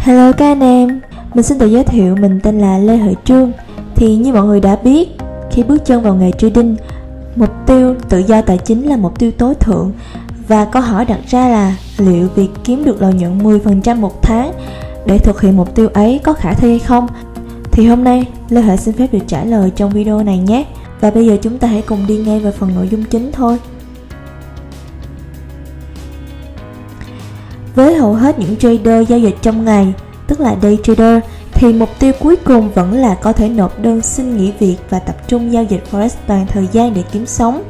Hello các anh em, mình xin tự giới thiệu mình tên là Lê Hợi Trương. Thì như mọi người đã biết, khi bước chân vào nghề trading Mục tiêu tự do tài chính là mục tiêu tối thượng. Và câu hỏi đặt ra là liệu việc kiếm được lợi nhuận 10% một tháng Để thực hiện mục tiêu ấy có khả thi hay không? Thì hôm nay Lê Hợi xin phép được trả lời trong video này nhé. Và bây giờ chúng ta hãy cùng đi ngay vào phần nội dung chính thôi. Với hầu hết những trader giao dịch trong ngày, tức là day trader, thì mục tiêu cuối cùng vẫn là có thể nộp đơn xin nghỉ việc và tập trung giao dịch forex toàn thời gian để kiếm sống.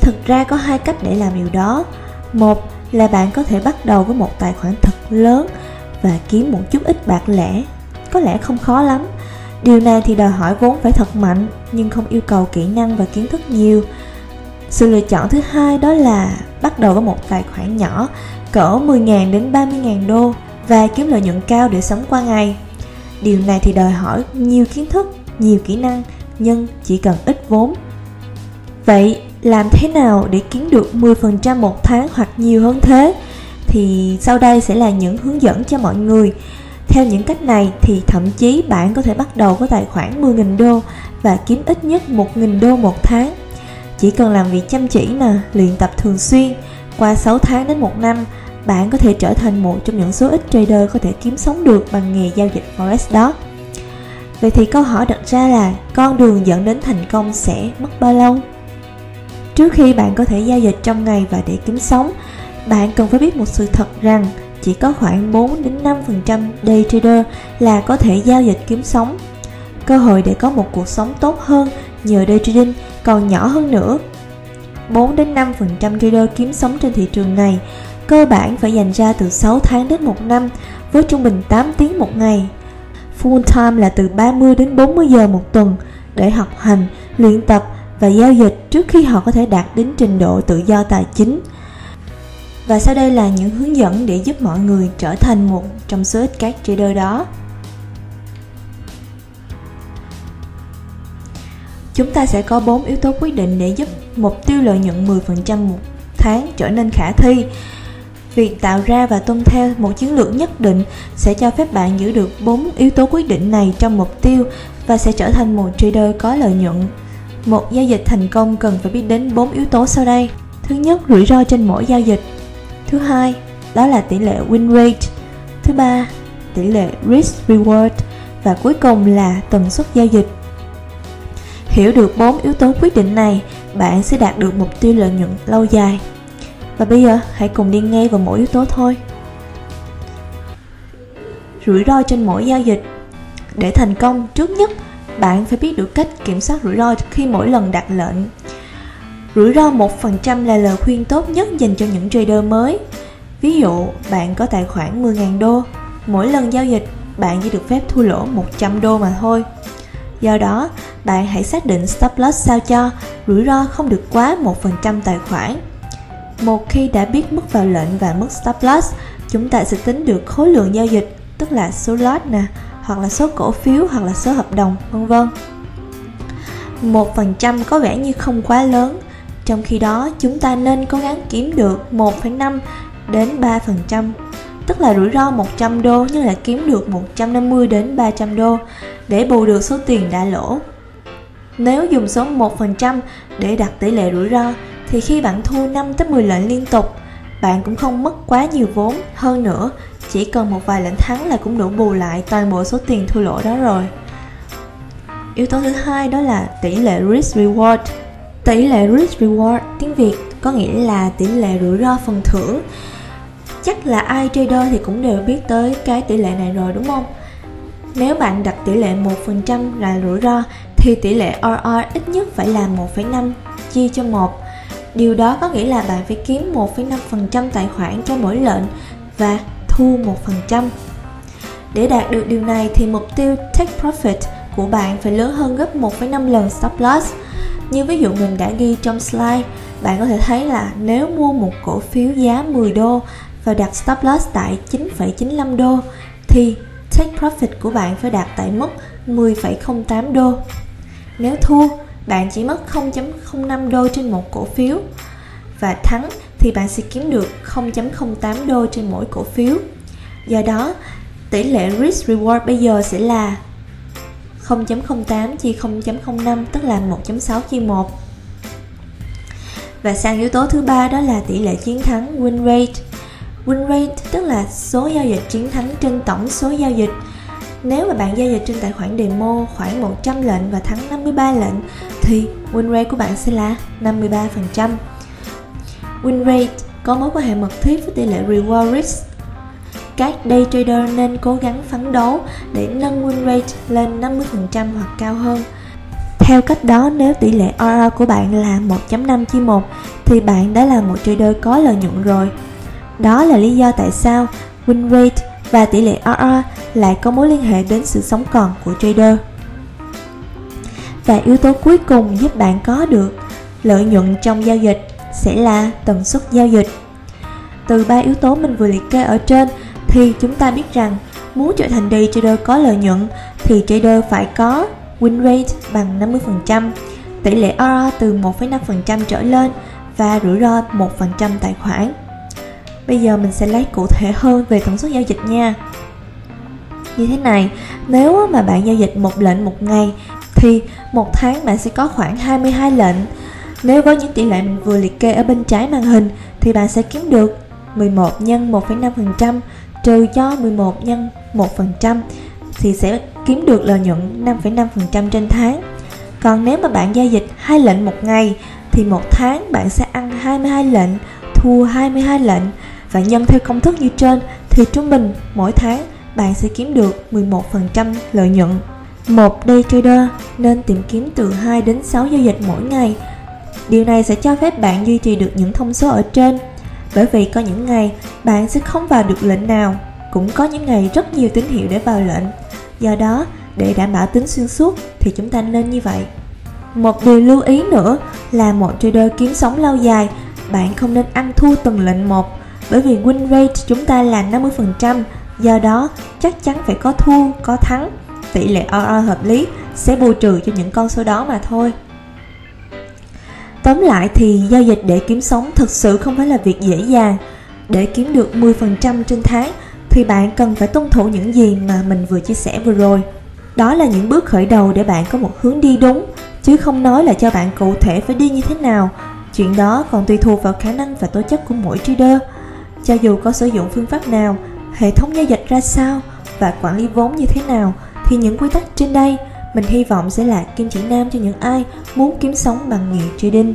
Thực ra có hai cách để làm điều đó. Một là bạn có thể bắt đầu với một tài khoản thật lớn và kiếm một chút ít bạc lẻ. Có lẽ không khó lắm. Điều này thì đòi hỏi vốn phải thật mạnh nhưng không yêu cầu kỹ năng và kiến thức nhiều. Sự lựa chọn thứ hai đó là bắt đầu với một tài khoản nhỏ cỡ 10.000 đến 30.000 đô và kiếm lợi nhuận cao để sống qua ngày. Điều này thì đòi hỏi nhiều kiến thức, nhiều kỹ năng nhưng chỉ cần ít vốn. Vậy làm thế nào để kiếm được 10% một tháng hoặc nhiều hơn thế? Thì sau đây sẽ là những hướng dẫn cho mọi người. Theo những cách này thì thậm chí bạn có thể bắt đầu với tài khoản 10.000 đô và kiếm ít nhất 1.000 đô một tháng. Chỉ cần làm việc chăm chỉ nè, luyện tập thường xuyên, qua 6 tháng đến 1 năm, bạn có thể trở thành một trong những số ít trader có thể kiếm sống được bằng nghề giao dịch Forex đó. Vậy thì câu hỏi đặt ra là con đường dẫn đến thành công sẽ mất bao lâu? Trước khi bạn có thể giao dịch trong ngày và để kiếm sống, bạn cần phải biết một sự thật rằng chỉ có khoảng 4 đến 5% day trader là có thể giao dịch kiếm sống. Cơ hội để có một cuộc sống tốt hơn nhờ day trading còn nhỏ hơn nữa 4 đến 5% trader kiếm sống trên thị trường này cơ bản phải dành ra từ 6 tháng đến 1 năm với trung bình 8 tiếng một ngày. Full time là từ 30 đến 40 giờ một tuần để học hành, luyện tập và giao dịch trước khi họ có thể đạt đến trình độ tự do tài chính. Và sau đây là những hướng dẫn để giúp mọi người trở thành một trong số ít các trader đó. Chúng ta sẽ có 4 yếu tố quyết định để giúp mục tiêu lợi nhuận 10% một tháng trở nên khả thi. Việc tạo ra và tuân theo một chiến lược nhất định sẽ cho phép bạn giữ được bốn yếu tố quyết định này trong mục tiêu và sẽ trở thành một trader có lợi nhuận. Một giao dịch thành công cần phải biết đến bốn yếu tố sau đây. Thứ nhất, rủi ro trên mỗi giao dịch. Thứ hai, đó là tỷ lệ win rate. Thứ ba, tỷ lệ risk reward và cuối cùng là tần suất giao dịch. Hiểu được bốn yếu tố quyết định này, bạn sẽ đạt được mục tiêu lợi nhuận lâu dài. Và bây giờ hãy cùng đi ngay vào mỗi yếu tố thôi. Rủi ro trên mỗi giao dịch Để thành công, trước nhất, bạn phải biết được cách kiểm soát rủi ro khi mỗi lần đặt lệnh. Rủi ro 1% là lời khuyên tốt nhất dành cho những trader mới. Ví dụ, bạn có tài khoản 10.000 đô, mỗi lần giao dịch bạn chỉ được phép thua lỗ 100 đô mà thôi. Do đó, bạn hãy xác định stop loss sao cho rủi ro không được quá 1% tài khoản. Một khi đã biết mức vào lệnh và mức stop loss, chúng ta sẽ tính được khối lượng giao dịch, tức là số lot nè, hoặc là số cổ phiếu hoặc là số hợp đồng, vân vân. Một phần trăm có vẻ như không quá lớn, trong khi đó chúng ta nên cố gắng kiếm được 1,5 đến 3%, tức là rủi ro 100 đô nhưng lại kiếm được 150 đến 300 đô để bù được số tiền đã lỗ. Nếu dùng số 1% để đặt tỷ lệ rủi ro thì khi bạn thua 5 tới 10 lệnh liên tục, bạn cũng không mất quá nhiều vốn. Hơn nữa, chỉ cần một vài lệnh thắng là cũng đủ bù lại toàn bộ số tiền thua lỗ đó rồi. Yếu tố thứ hai đó là tỷ lệ risk reward. Tỷ lệ risk reward tiếng Việt có nghĩa là tỷ lệ rủi ro phần thưởng. Chắc là ai trader thì cũng đều biết tới cái tỷ lệ này rồi đúng không? Nếu bạn đặt tỷ lệ 1% là rủi ro thì tỷ lệ RR ít nhất phải là 1,5 chia cho 1. Điều đó có nghĩa là bạn phải kiếm 1,5% tài khoản cho mỗi lệnh và thu 1%. Để đạt được điều này thì mục tiêu take profit của bạn phải lớn hơn gấp 1,5 lần stop loss. Như ví dụ mình đã ghi trong slide, bạn có thể thấy là nếu mua một cổ phiếu giá 10 đô và đặt stop loss tại 9,95 đô thì take profit của bạn phải đạt tại mức 10,08 đô. Nếu thua, bạn chỉ mất 0.05 đô trên một cổ phiếu. Và thắng thì bạn sẽ kiếm được 0.08 đô trên mỗi cổ phiếu. Do đó, tỷ lệ risk reward bây giờ sẽ là 0.08 chia 0.05 tức là 1.6 chia 1 và sang yếu tố thứ ba đó là tỷ lệ chiến thắng win rate. Win rate tức là số giao dịch chiến thắng trên tổng số giao dịch nếu mà bạn giao dịch trên tài khoản demo khoảng 100 lệnh và thắng 53 lệnh thì win rate của bạn sẽ là 53%. Win rate có mối quan hệ mật thiết với tỷ lệ reward risk. Các day trader nên cố gắng phấn đấu để nâng win rate lên 50% hoặc cao hơn. Theo cách đó, nếu tỷ lệ RR của bạn là 1.5 chia 1 thì bạn đã là một trader có lợi nhuận rồi. Đó là lý do tại sao win rate và tỷ lệ RR lại có mối liên hệ đến sự sống còn của trader. Và yếu tố cuối cùng giúp bạn có được lợi nhuận trong giao dịch sẽ là tần suất giao dịch. Từ ba yếu tố mình vừa liệt kê ở trên thì chúng ta biết rằng muốn trở thành day trader có lợi nhuận thì trader phải có win rate bằng 50%, tỷ lệ RR từ 1,5% trở lên và rủi ro 1% tài khoản. Bây giờ mình sẽ lấy cụ thể hơn về tần suất giao dịch nha. Như thế này nếu mà bạn giao dịch một lệnh một ngày thì một tháng bạn sẽ có khoảng 22 lệnh. Nếu có những tỷ lệ mình vừa liệt kê ở bên trái màn hình thì bạn sẽ kiếm được 11 nhân 1,5% trừ cho 11 nhân 1% thì sẽ kiếm được lợi nhuận 5,5% trên tháng. Còn nếu mà bạn giao dịch hai lệnh một ngày thì một tháng bạn sẽ ăn 22 lệnh, thua 22 lệnh và nhân theo công thức như trên thì trung bình mỗi tháng bạn sẽ kiếm được 11% lợi nhuận. Một day trader nên tìm kiếm từ 2 đến 6 giao dịch mỗi ngày. Điều này sẽ cho phép bạn duy trì được những thông số ở trên. Bởi vì có những ngày bạn sẽ không vào được lệnh nào, cũng có những ngày rất nhiều tín hiệu để vào lệnh. Do đó, để đảm bảo tính xuyên suốt thì chúng ta nên như vậy. Một điều lưu ý nữa là một trader kiếm sống lâu dài, bạn không nên ăn thua từng lệnh một bởi vì win rate chúng ta là 50% Do đó, chắc chắn phải có thua, có thắng. Tỷ lệ RR hợp lý sẽ bù trừ cho những con số đó mà thôi. Tóm lại thì giao dịch để kiếm sống thực sự không phải là việc dễ dàng. Để kiếm được 10% trên tháng thì bạn cần phải tuân thủ những gì mà mình vừa chia sẻ vừa rồi. Đó là những bước khởi đầu để bạn có một hướng đi đúng, chứ không nói là cho bạn cụ thể phải đi như thế nào. Chuyện đó còn tùy thuộc vào khả năng và tố chất của mỗi trader. Cho dù có sử dụng phương pháp nào, hệ thống giao dịch ra sao và quản lý vốn như thế nào, thì những quy tắc trên đây mình hy vọng sẽ là kim chỉ nam cho những ai muốn kiếm sống bằng nghề trading.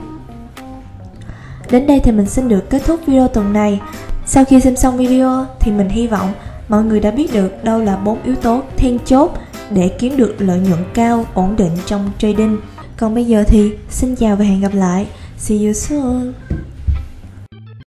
Đến đây thì mình xin được kết thúc video tuần này. Sau khi xem xong video thì mình hy vọng mọi người đã biết được đâu là bốn yếu tố then chốt để kiếm được lợi nhuận cao, ổn định trong trading. Còn bây giờ thì xin chào và hẹn gặp lại. See you soon.